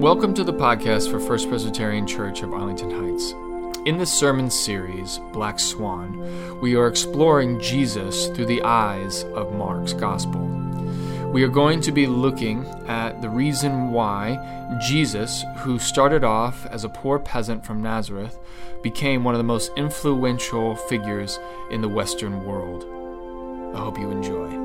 Welcome to the podcast for First Presbyterian Church of Arlington Heights. In this sermon series, Black Swan, we are exploring Jesus through the eyes of Mark's Gospel. We are going to be looking at the reason why Jesus, who started off as a poor peasant from Nazareth, became one of the most influential figures in the Western world. I hope you enjoy.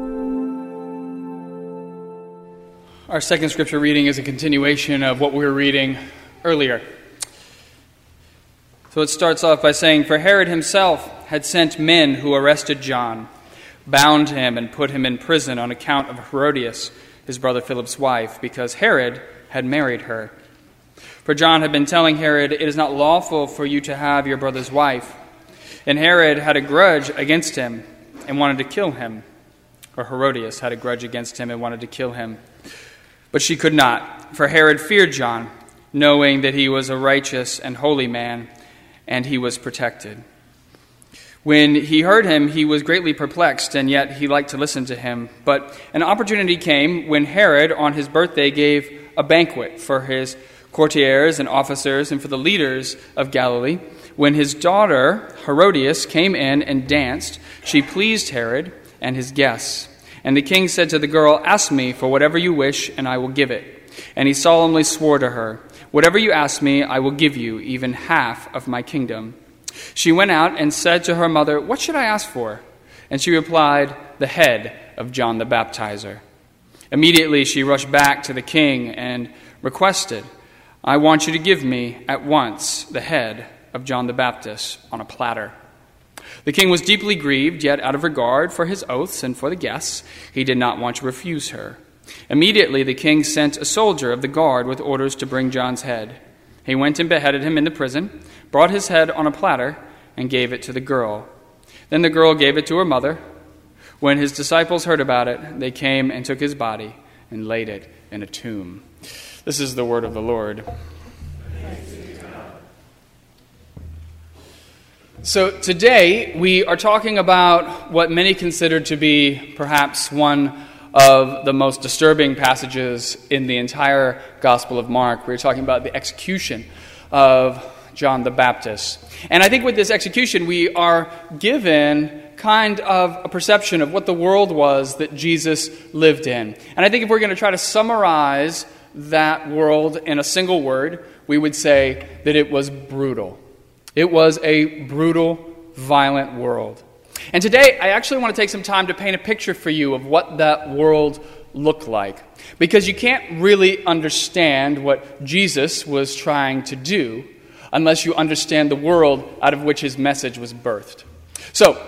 Our second scripture reading is a continuation of what we were reading earlier. So it starts off by saying, For Herod himself had sent men who arrested John, bound him, and put him in prison on account of Herodias, his brother Philip's wife, because Herod had married her. For John had been telling Herod, It is not lawful for you to have your brother's wife. And Herod had a grudge against him and wanted to kill him. Or Herodias had a grudge against him and wanted to kill him. But she could not, for Herod feared John, knowing that he was a righteous and holy man, and he was protected. When he heard him, he was greatly perplexed, and yet he liked to listen to him. But an opportunity came when Herod, on his birthday, gave a banquet for his courtiers and officers and for the leaders of Galilee. When his daughter, Herodias, came in and danced, she pleased Herod and his guests. And the king said to the girl, Ask me for whatever you wish, and I will give it. And he solemnly swore to her, Whatever you ask me, I will give you, even half of my kingdom. She went out and said to her mother, What should I ask for? And she replied, The head of John the Baptizer. Immediately she rushed back to the king and requested, I want you to give me at once the head of John the Baptist on a platter. The king was deeply grieved, yet out of regard for his oaths and for the guests, he did not want to refuse her. Immediately the king sent a soldier of the guard with orders to bring John's head. He went and beheaded him in the prison, brought his head on a platter, and gave it to the girl. Then the girl gave it to her mother. When his disciples heard about it, they came and took his body and laid it in a tomb. This is the word of the Lord. So, today we are talking about what many consider to be perhaps one of the most disturbing passages in the entire Gospel of Mark. We're talking about the execution of John the Baptist. And I think with this execution, we are given kind of a perception of what the world was that Jesus lived in. And I think if we're going to try to summarize that world in a single word, we would say that it was brutal. It was a brutal, violent world. And today, I actually want to take some time to paint a picture for you of what that world looked like. Because you can't really understand what Jesus was trying to do unless you understand the world out of which his message was birthed. So,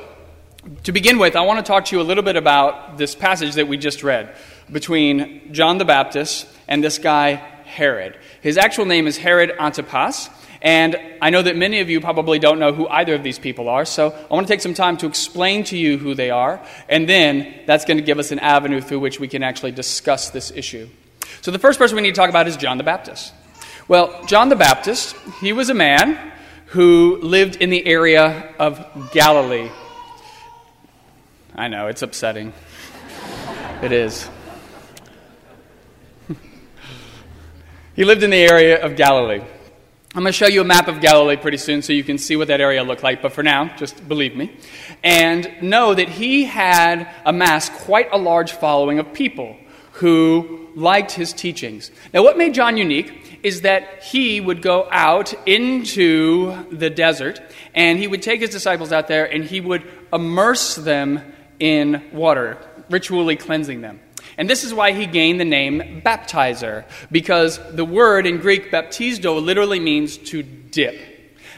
to begin with, I want to talk to you a little bit about this passage that we just read between John the Baptist and this guy, Herod. His actual name is Herod Antipas. And I know that many of you probably don't know who either of these people are, so I want to take some time to explain to you who they are, and then that's going to give us an avenue through which we can actually discuss this issue. So the first person we need to talk about is John the Baptist. Well, John the Baptist, he was a man who lived in the area of Galilee. I know, it's upsetting. it is. he lived in the area of Galilee. I'm going to show you a map of Galilee pretty soon so you can see what that area looked like, but for now, just believe me. And know that he had amassed quite a large following of people who liked his teachings. Now, what made John unique is that he would go out into the desert and he would take his disciples out there and he would immerse them in water, ritually cleansing them. And this is why he gained the name baptizer, because the word in Greek baptizo literally means to dip.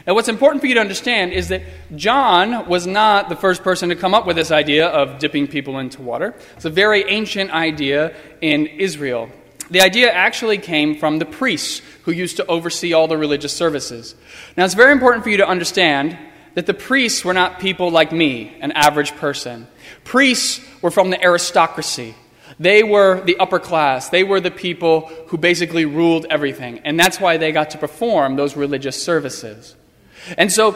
Now, what's important for you to understand is that John was not the first person to come up with this idea of dipping people into water. It's a very ancient idea in Israel. The idea actually came from the priests who used to oversee all the religious services. Now, it's very important for you to understand that the priests were not people like me, an average person. Priests were from the aristocracy. They were the upper class. They were the people who basically ruled everything. And that's why they got to perform those religious services. And so,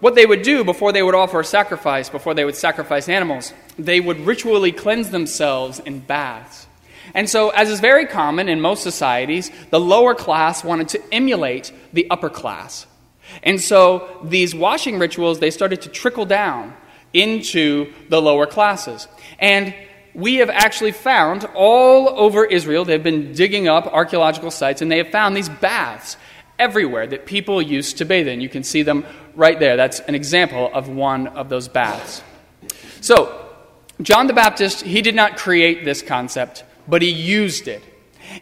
what they would do before they would offer a sacrifice, before they would sacrifice animals, they would ritually cleanse themselves in baths. And so, as is very common in most societies, the lower class wanted to emulate the upper class. And so, these washing rituals, they started to trickle down into the lower classes. And we have actually found all over Israel, they've been digging up archaeological sites, and they have found these baths everywhere that people used to bathe in. You can see them right there. That's an example of one of those baths. So, John the Baptist, he did not create this concept, but he used it.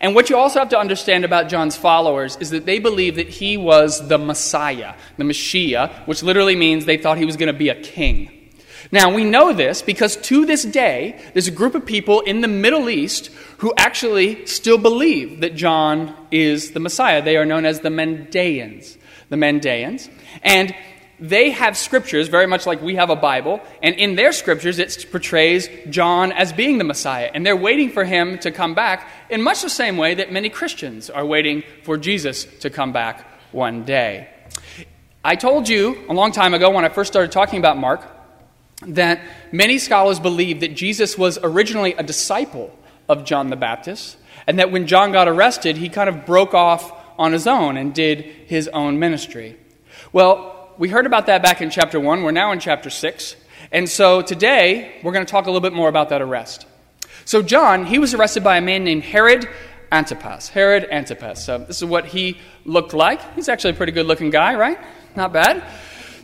And what you also have to understand about John's followers is that they believed that he was the Messiah, the Messiah, which literally means they thought he was going to be a king. Now, we know this because to this day, there's a group of people in the Middle East who actually still believe that John is the Messiah. They are known as the Mandaeans. The Mandaeans. And they have scriptures, very much like we have a Bible, and in their scriptures it portrays John as being the Messiah. And they're waiting for him to come back in much the same way that many Christians are waiting for Jesus to come back one day. I told you a long time ago when I first started talking about Mark that many scholars believe that Jesus was originally a disciple of John the Baptist, and that when John got arrested, he kind of broke off on his own and did his own ministry. Well, we heard about that back in chapter 1. We're now in chapter 6. And so today, we're going to talk a little bit more about that arrest. So, John, he was arrested by a man named Herod Antipas. Herod Antipas. So, this is what he looked like. He's actually a pretty good looking guy, right? Not bad.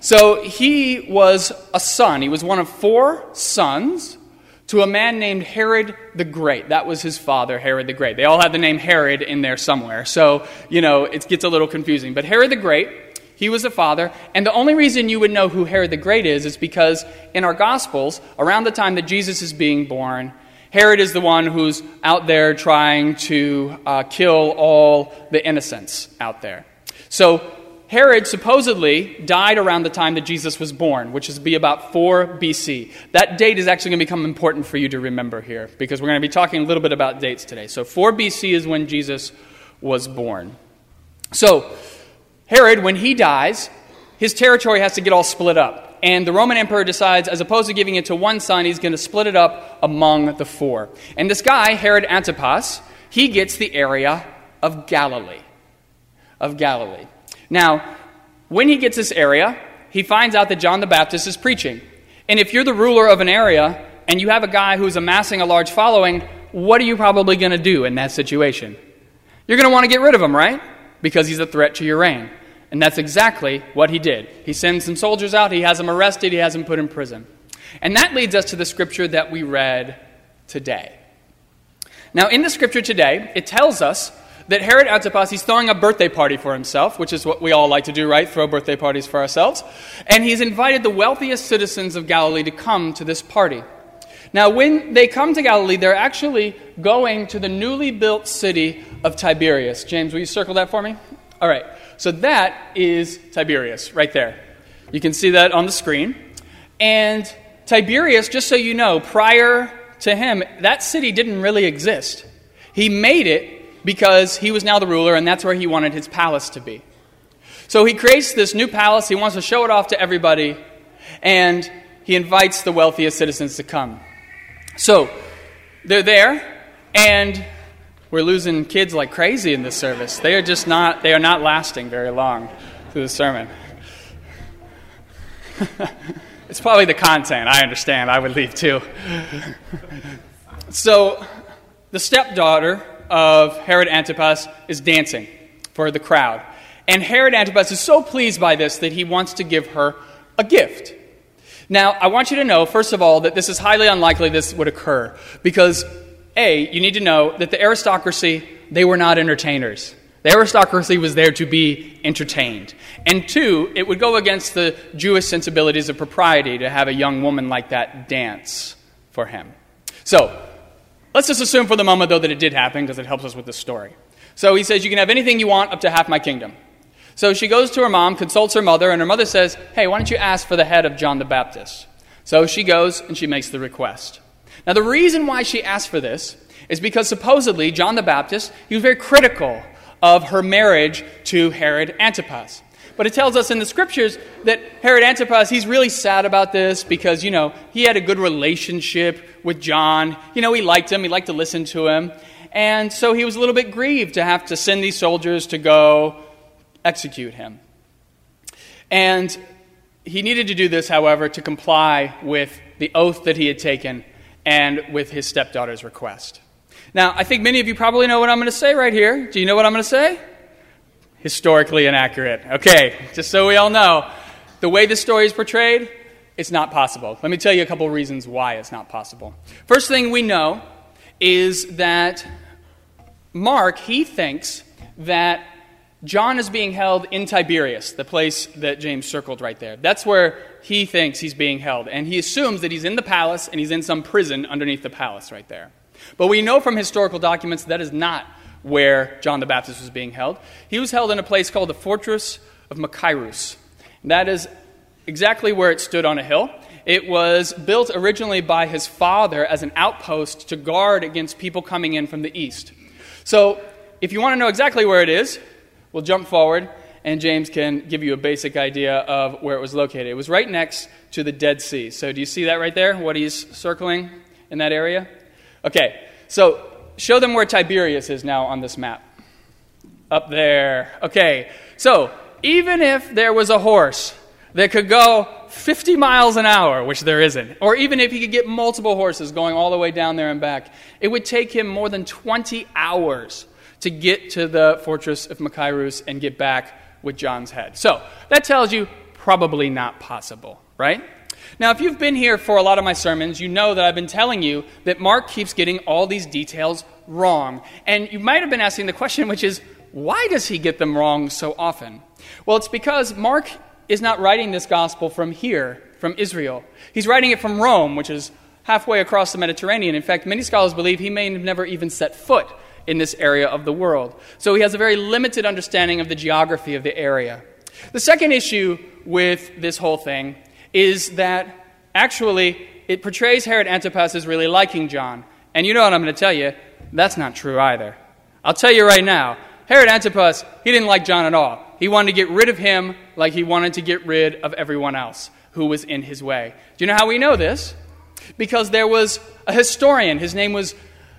So, he was a son. He was one of four sons to a man named Herod the Great. That was his father, Herod the Great. They all had the name Herod in there somewhere. So, you know, it gets a little confusing. But Herod the Great he was a father, and the only reason you would know who Herod the Great is is because in our Gospels, around the time that Jesus is being born, Herod is the one who's out there trying to uh, kill all the innocents out there. So Herod supposedly died around the time that Jesus was born, which is be about 4 BC. That date is actually going to become important for you to remember here because we're going to be talking a little bit about dates today. So 4 BC is when Jesus was born. So Herod, when he dies, his territory has to get all split up. And the Roman emperor decides, as opposed to giving it to one son, he's going to split it up among the four. And this guy, Herod Antipas, he gets the area of Galilee. Of Galilee. Now, when he gets this area, he finds out that John the Baptist is preaching. And if you're the ruler of an area and you have a guy who's amassing a large following, what are you probably going to do in that situation? You're going to want to get rid of him, right? because he's a threat to your reign. And that's exactly what he did. He sends some soldiers out, he has them arrested, he has them put in prison. And that leads us to the scripture that we read today. Now, in the scripture today, it tells us that Herod Antipas, he's throwing a birthday party for himself, which is what we all like to do, right? Throw birthday parties for ourselves. And he's invited the wealthiest citizens of Galilee to come to this party. Now, when they come to Galilee, they're actually going to the newly built city of Tiberias. James, will you circle that for me? All right. So that is Tiberias right there. You can see that on the screen. And Tiberias, just so you know, prior to him, that city didn't really exist. He made it because he was now the ruler, and that's where he wanted his palace to be. So he creates this new palace. He wants to show it off to everybody, and he invites the wealthiest citizens to come. So they're there, and we're losing kids like crazy in this service. They are just not, they are not lasting very long through the sermon. it's probably the content, I understand. I would leave too. so the stepdaughter of Herod Antipas is dancing for the crowd. And Herod Antipas is so pleased by this that he wants to give her a gift. Now, I want you to know, first of all, that this is highly unlikely this would occur because, A, you need to know that the aristocracy, they were not entertainers. The aristocracy was there to be entertained. And two, it would go against the Jewish sensibilities of propriety to have a young woman like that dance for him. So, let's just assume for the moment, though, that it did happen because it helps us with the story. So he says, You can have anything you want up to half my kingdom. So she goes to her mom, consults her mother, and her mother says, Hey, why don't you ask for the head of John the Baptist? So she goes and she makes the request. Now, the reason why she asked for this is because supposedly John the Baptist, he was very critical of her marriage to Herod Antipas. But it tells us in the scriptures that Herod Antipas, he's really sad about this because, you know, he had a good relationship with John. You know, he liked him, he liked to listen to him. And so he was a little bit grieved to have to send these soldiers to go execute him. And he needed to do this, however, to comply with the oath that he had taken and with his stepdaughter's request. Now, I think many of you probably know what I'm going to say right here. Do you know what I'm going to say? Historically inaccurate. Okay, just so we all know, the way this story is portrayed, it's not possible. Let me tell you a couple reasons why it's not possible. First thing we know is that Mark, he thinks that John is being held in Tiberias, the place that James circled right there. That's where he thinks he's being held. And he assumes that he's in the palace and he's in some prison underneath the palace right there. But we know from historical documents that is not where John the Baptist was being held. He was held in a place called the Fortress of Machaerus. That is exactly where it stood on a hill. It was built originally by his father as an outpost to guard against people coming in from the east. So, if you want to know exactly where it is, We'll jump forward, and James can give you a basic idea of where it was located. It was right next to the Dead Sea. So, do you see that right there? What he's circling in that area? Okay, so show them where Tiberias is now on this map. Up there. Okay, so even if there was a horse that could go 50 miles an hour, which there isn't, or even if he could get multiple horses going all the way down there and back, it would take him more than 20 hours to get to the fortress of Machaerus and get back with John's head. So that tells you probably not possible, right? Now, if you've been here for a lot of my sermons, you know that I've been telling you that Mark keeps getting all these details wrong. And you might have been asking the question, which is, why does he get them wrong so often? Well, it's because Mark is not writing this gospel from here, from Israel. He's writing it from Rome, which is halfway across the Mediterranean. In fact, many scholars believe he may have never even set foot in this area of the world. So he has a very limited understanding of the geography of the area. The second issue with this whole thing is that actually it portrays Herod Antipas as really liking John. And you know what I'm going to tell you? That's not true either. I'll tell you right now Herod Antipas, he didn't like John at all. He wanted to get rid of him like he wanted to get rid of everyone else who was in his way. Do you know how we know this? Because there was a historian, his name was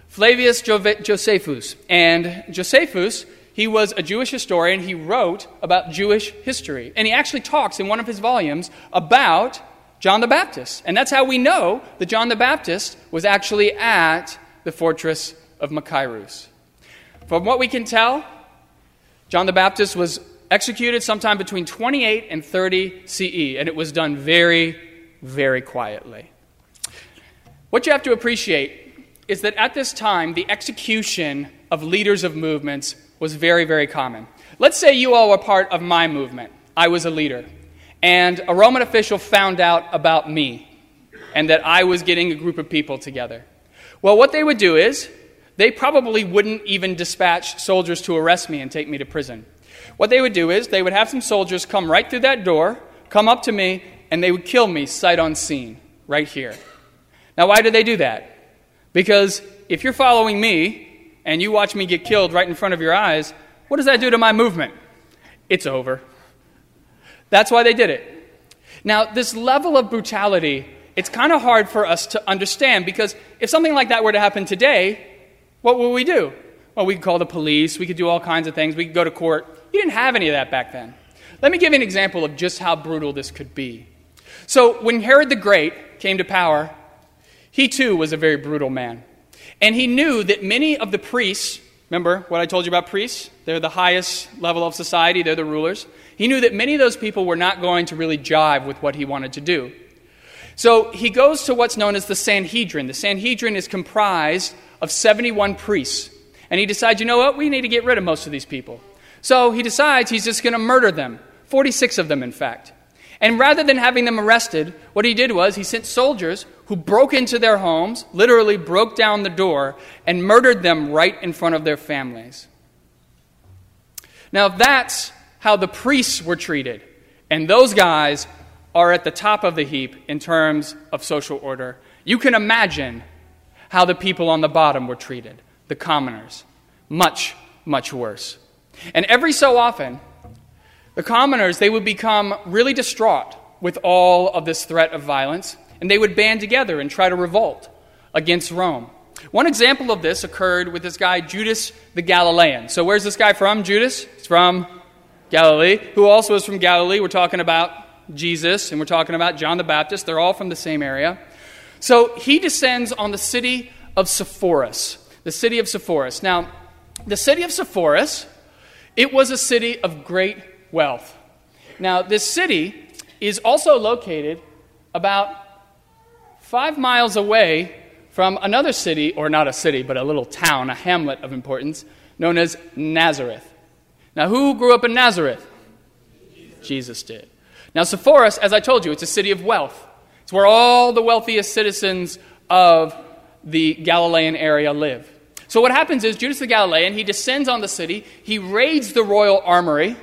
Flavius Josephus. And Josephus, he was a Jewish historian. He wrote about Jewish history. And he actually talks in one of his volumes about John the Baptist. And that's how we know that John the Baptist was actually at the fortress of Machaerus. From what we can tell, John the Baptist was executed sometime between 28 and 30 CE, and it was done very, very quietly. What you have to appreciate is that at this time, the execution of leaders of movements was very, very common. Let's say you all were part of my movement. I was a leader. And a Roman official found out about me and that I was getting a group of people together. Well, what they would do is they probably wouldn't even dispatch soldiers to arrest me and take me to prison. What they would do is they would have some soldiers come right through that door, come up to me, and they would kill me sight unseen right here. Now, why did they do that? Because if you're following me and you watch me get killed right in front of your eyes, what does that do to my movement? It's over. That's why they did it. Now, this level of brutality, it's kind of hard for us to understand because if something like that were to happen today, what would we do? Well, we could call the police, we could do all kinds of things, we could go to court. You didn't have any of that back then. Let me give you an example of just how brutal this could be. So, when Herod the Great came to power, he too was a very brutal man. And he knew that many of the priests, remember what I told you about priests? They're the highest level of society, they're the rulers. He knew that many of those people were not going to really jive with what he wanted to do. So he goes to what's known as the Sanhedrin. The Sanhedrin is comprised of 71 priests. And he decides, you know what, we need to get rid of most of these people. So he decides he's just going to murder them 46 of them, in fact. And rather than having them arrested, what he did was he sent soldiers who broke into their homes, literally broke down the door, and murdered them right in front of their families. Now, that's how the priests were treated. And those guys are at the top of the heap in terms of social order. You can imagine how the people on the bottom were treated, the commoners. Much, much worse. And every so often, the commoners, they would become really distraught with all of this threat of violence, and they would band together and try to revolt against Rome. One example of this occurred with this guy, Judas the Galilean. So, where's this guy from, Judas? He's from Galilee. Who also is from Galilee? We're talking about Jesus and we're talking about John the Baptist. They're all from the same area. So, he descends on the city of Sepphoris. The city of Sepphoris. Now, the city of Sepphoris, it was a city of great wealth. Now, this city is also located about five miles away from another city, or not a city, but a little town, a hamlet of importance, known as Nazareth. Now, who grew up in Nazareth? Jesus did. Now, Sepphoris, as I told you, it's a city of wealth. It's where all the wealthiest citizens of the Galilean area live. So, what happens is Judas the Galilean, he descends on the city, he raids the royal armory,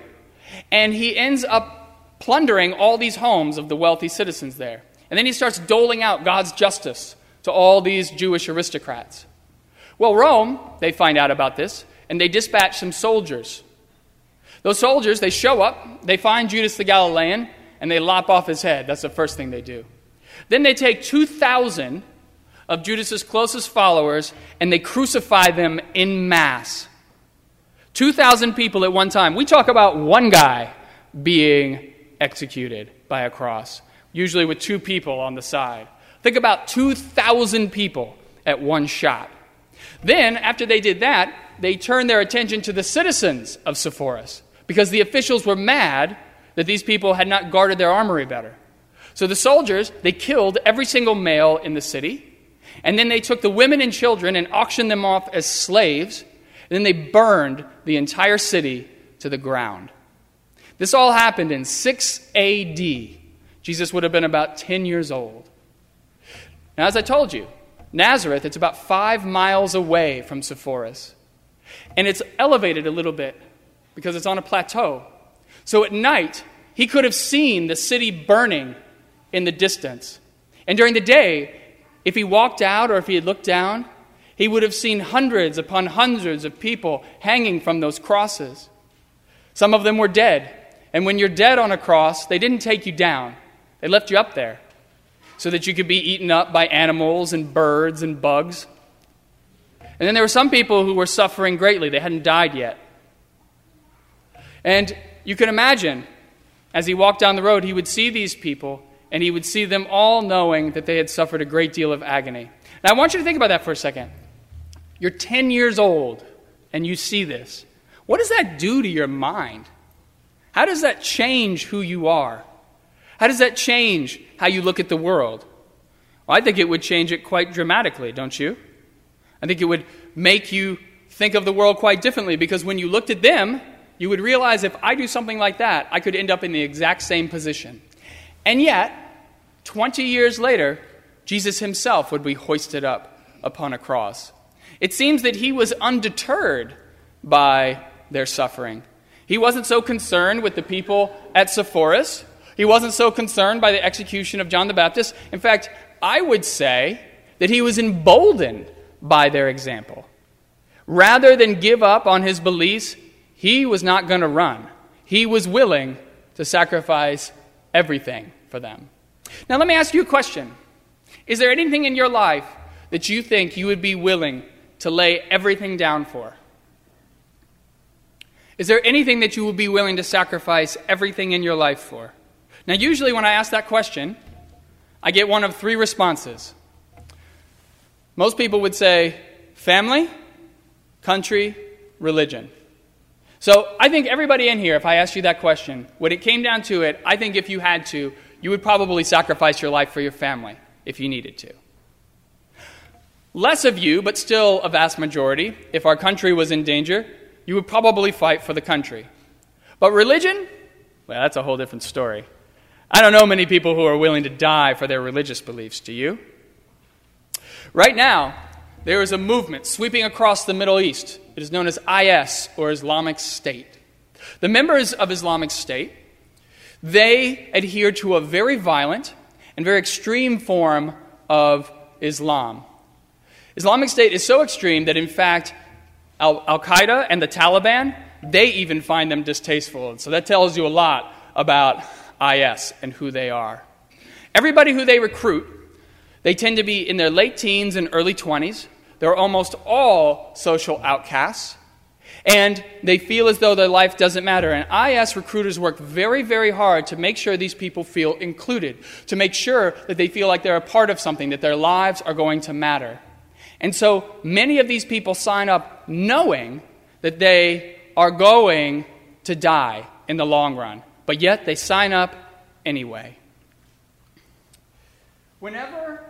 and he ends up plundering all these homes of the wealthy citizens there. And then he starts doling out God's justice to all these Jewish aristocrats. Well, Rome, they find out about this, and they dispatch some soldiers. Those soldiers, they show up, they find Judas the Galilean, and they lop off his head. That's the first thing they do. Then they take 2,000 of Judas's closest followers and they crucify them in mass. 2,000 people at one time. We talk about one guy being executed by a cross, usually with two people on the side. Think about 2,000 people at one shot. Then, after they did that, they turned their attention to the citizens of Sepphoris because the officials were mad that these people had not guarded their armory better. So the soldiers, they killed every single male in the city, and then they took the women and children and auctioned them off as slaves, then they burned the entire city to the ground. This all happened in 6 AD. Jesus would have been about 10 years old. Now, as I told you, Nazareth, it's about five miles away from Sepphoris. And it's elevated a little bit because it's on a plateau. So at night, he could have seen the city burning in the distance. And during the day, if he walked out or if he had looked down, he would have seen hundreds upon hundreds of people hanging from those crosses. Some of them were dead. And when you're dead on a cross, they didn't take you down, they left you up there so that you could be eaten up by animals and birds and bugs. And then there were some people who were suffering greatly, they hadn't died yet. And you can imagine, as he walked down the road, he would see these people, and he would see them all knowing that they had suffered a great deal of agony. Now, I want you to think about that for a second. You're 10 years old, and you see this. What does that do to your mind? How does that change who you are? How does that change how you look at the world? Well, I think it would change it quite dramatically, don't you? I think it would make you think of the world quite differently because when you looked at them, you would realize if I do something like that, I could end up in the exact same position. And yet, 20 years later, Jesus himself would be hoisted up upon a cross. It seems that he was undeterred by their suffering. He wasn't so concerned with the people at Sepphoris he wasn't so concerned by the execution of John the Baptist. In fact, I would say that he was emboldened by their example. Rather than give up on his beliefs, he was not going to run. He was willing to sacrifice everything for them. Now, let me ask you a question Is there anything in your life that you think you would be willing to lay everything down for? Is there anything that you would be willing to sacrifice everything in your life for? Now, usually when I ask that question, I get one of three responses. Most people would say family, country, religion. So I think everybody in here, if I asked you that question, when it came down to it, I think if you had to, you would probably sacrifice your life for your family if you needed to. Less of you, but still a vast majority, if our country was in danger, you would probably fight for the country. But religion? Well, that's a whole different story. I don't know many people who are willing to die for their religious beliefs, do you? Right now, there is a movement sweeping across the Middle East. It is known as IS, or Islamic State. The members of Islamic State, they adhere to a very violent and very extreme form of Islam. Islamic State is so extreme that, in fact, Al Qaeda and the Taliban, they even find them distasteful. So that tells you a lot about IS and who they are. Everybody who they recruit, they tend to be in their late teens and early 20s. they're almost all social outcasts, and they feel as though their life doesn't matter. And IS recruiters work very, very hard to make sure these people feel included, to make sure that they feel like they're a part of something, that their lives are going to matter. And so many of these people sign up knowing that they are going to die in the long run, but yet they sign up anyway. Whenever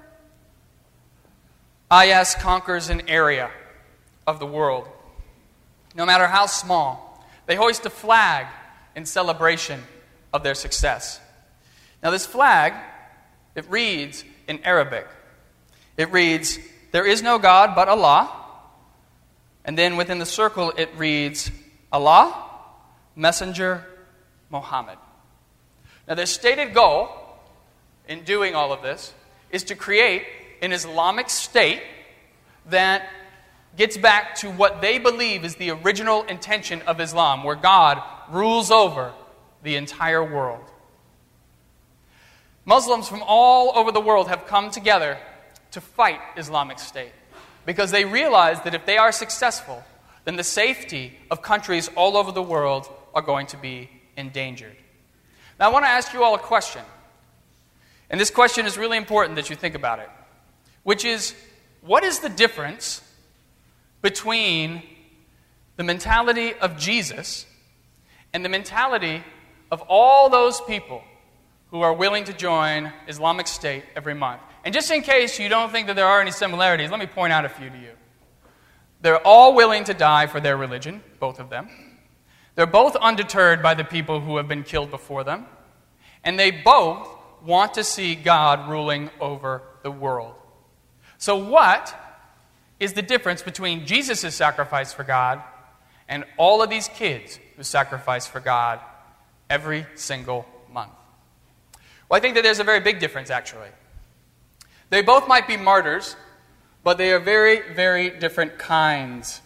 IS conquers an area of the world, no matter how small, they hoist a flag in celebration of their success. Now, this flag, it reads in Arabic. It reads, There is no God but Allah. And then within the circle, it reads, Allah, Messenger, Muhammad. Now, their stated goal in doing all of this is to create an Islamic state that gets back to what they believe is the original intention of Islam, where God rules over the entire world. Muslims from all over the world have come together to fight Islamic State because they realize that if they are successful, then the safety of countries all over the world are going to be endangered. Now, I want to ask you all a question. And this question is really important that you think about it, which is what is the difference between the mentality of Jesus and the mentality of all those people who are willing to join Islamic State every month. And just in case you don't think that there are any similarities, let me point out a few to you. They're all willing to die for their religion, both of them. They're both undeterred by the people who have been killed before them. And they both want to see God ruling over the world. So, what is the difference between Jesus' sacrifice for God and all of these kids who sacrifice for God every single month? Well, I think that there's a very big difference, actually. They both might be martyrs, but they are very, very different kinds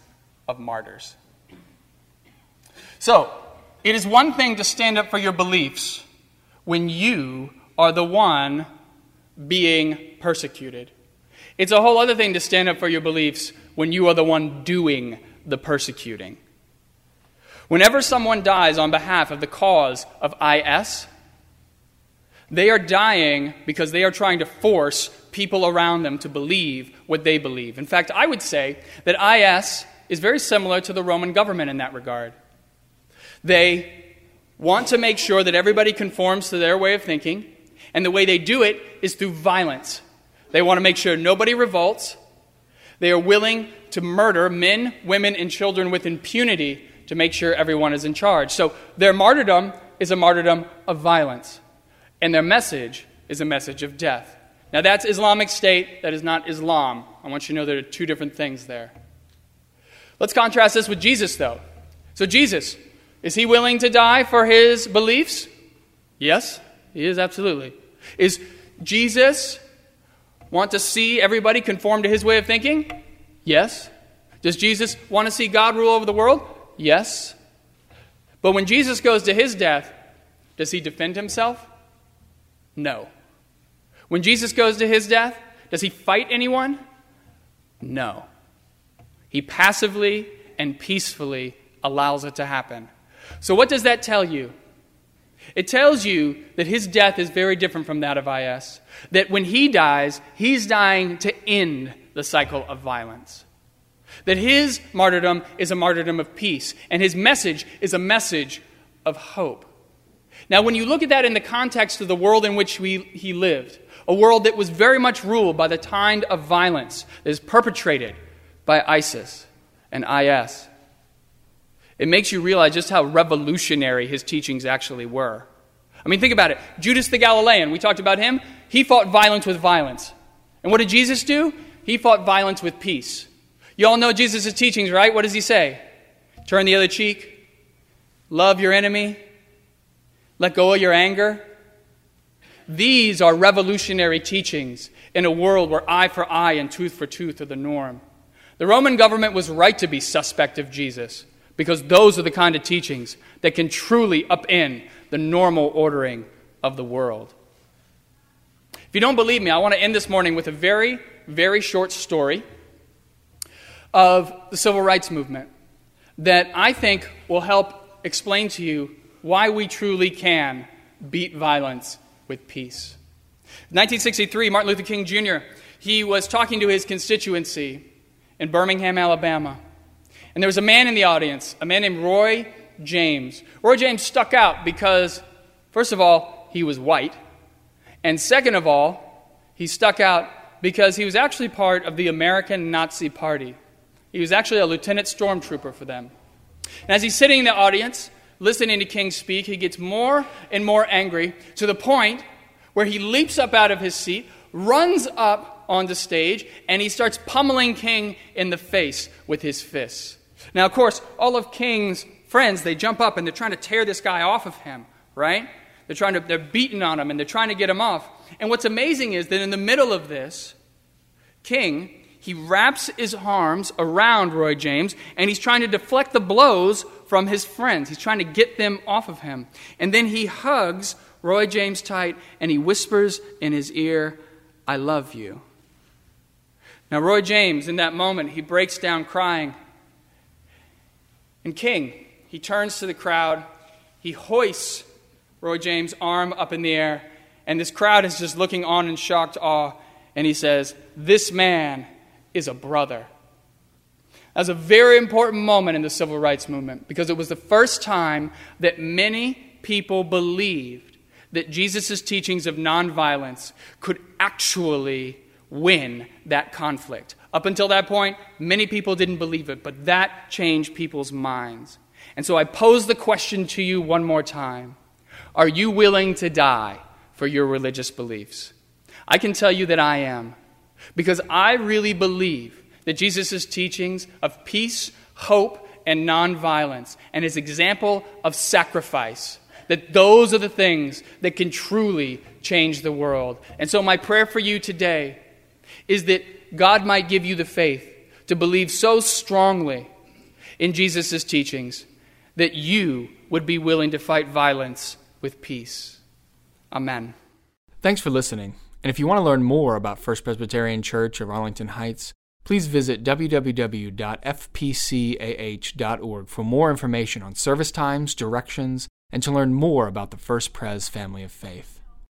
of martyrs. So, it is one thing to stand up for your beliefs when you are the one being persecuted. It's a whole other thing to stand up for your beliefs when you are the one doing the persecuting. Whenever someone dies on behalf of the cause of IS, they are dying because they are trying to force people around them to believe what they believe. In fact, I would say that IS is very similar to the Roman government in that regard. They want to make sure that everybody conforms to their way of thinking, and the way they do it is through violence. They want to make sure nobody revolts. They are willing to murder men, women, and children with impunity to make sure everyone is in charge. So their martyrdom is a martyrdom of violence, and their message is a message of death. Now, that's Islamic State, that is not Islam. I want you to know there are two different things there. Let's contrast this with Jesus, though. So, Jesus, is he willing to die for his beliefs? Yes, he is, absolutely. Is Jesus want to see everybody conform to his way of thinking? Yes. Does Jesus want to see God rule over the world? Yes. But when Jesus goes to his death, does he defend himself? No. When Jesus goes to his death, does he fight anyone? No. He passively and peacefully allows it to happen. So, what does that tell you? It tells you that his death is very different from that of IS. That when he dies, he's dying to end the cycle of violence. That his martyrdom is a martyrdom of peace, and his message is a message of hope. Now, when you look at that in the context of the world in which we, he lived, a world that was very much ruled by the kind of violence that is perpetrated by ISIS and IS. It makes you realize just how revolutionary his teachings actually were. I mean, think about it. Judas the Galilean, we talked about him. He fought violence with violence. And what did Jesus do? He fought violence with peace. You all know Jesus' teachings, right? What does he say? Turn the other cheek, love your enemy, let go of your anger, these are revolutionary teachings in a world where eye for eye and tooth for tooth are the norm. The Roman government was right to be suspect of Jesus because those are the kind of teachings that can truly upend the normal ordering of the world. If you don't believe me, I want to end this morning with a very, very short story of the civil rights movement that I think will help explain to you why we truly can beat violence with peace. 1963, Martin Luther King Jr. He was talking to his constituency in Birmingham, Alabama. And there was a man in the audience, a man named Roy James. Roy James stuck out because, first of all, he was white. And second of all, he stuck out because he was actually part of the American Nazi Party. He was actually a lieutenant stormtrooper for them. And as he's sitting in the audience, listening to King speak, he gets more and more angry to the point where he leaps up out of his seat, runs up on the stage, and he starts pummeling King in the face with his fists. Now, of course, all of King's friends, they jump up and they're trying to tear this guy off of him, right? They're trying to, they're beating on him and they're trying to get him off. And what's amazing is that in the middle of this, King, he wraps his arms around Roy James and he's trying to deflect the blows from his friends. He's trying to get them off of him. And then he hugs Roy James tight and he whispers in his ear, I love you. Now, Roy James, in that moment, he breaks down crying. And King, he turns to the crowd, he hoists Roy James' arm up in the air, and this crowd is just looking on in shocked awe, and he says, This man is a brother. That's a very important moment in the civil rights movement because it was the first time that many people believed that Jesus' teachings of nonviolence could actually win that conflict. Up until that point, many people didn't believe it, but that changed people's minds. And so I pose the question to you one more time Are you willing to die for your religious beliefs? I can tell you that I am, because I really believe that Jesus' teachings of peace, hope, and nonviolence, and his example of sacrifice, that those are the things that can truly change the world. And so, my prayer for you today is that God might give you the faith to believe so strongly in Jesus' teachings that you would be willing to fight violence with peace. Amen. Thanks for listening. And if you want to learn more about First Presbyterian Church of Arlington Heights, please visit www.fpcah.org for more information on service times, directions, and to learn more about the First Pres family of faith.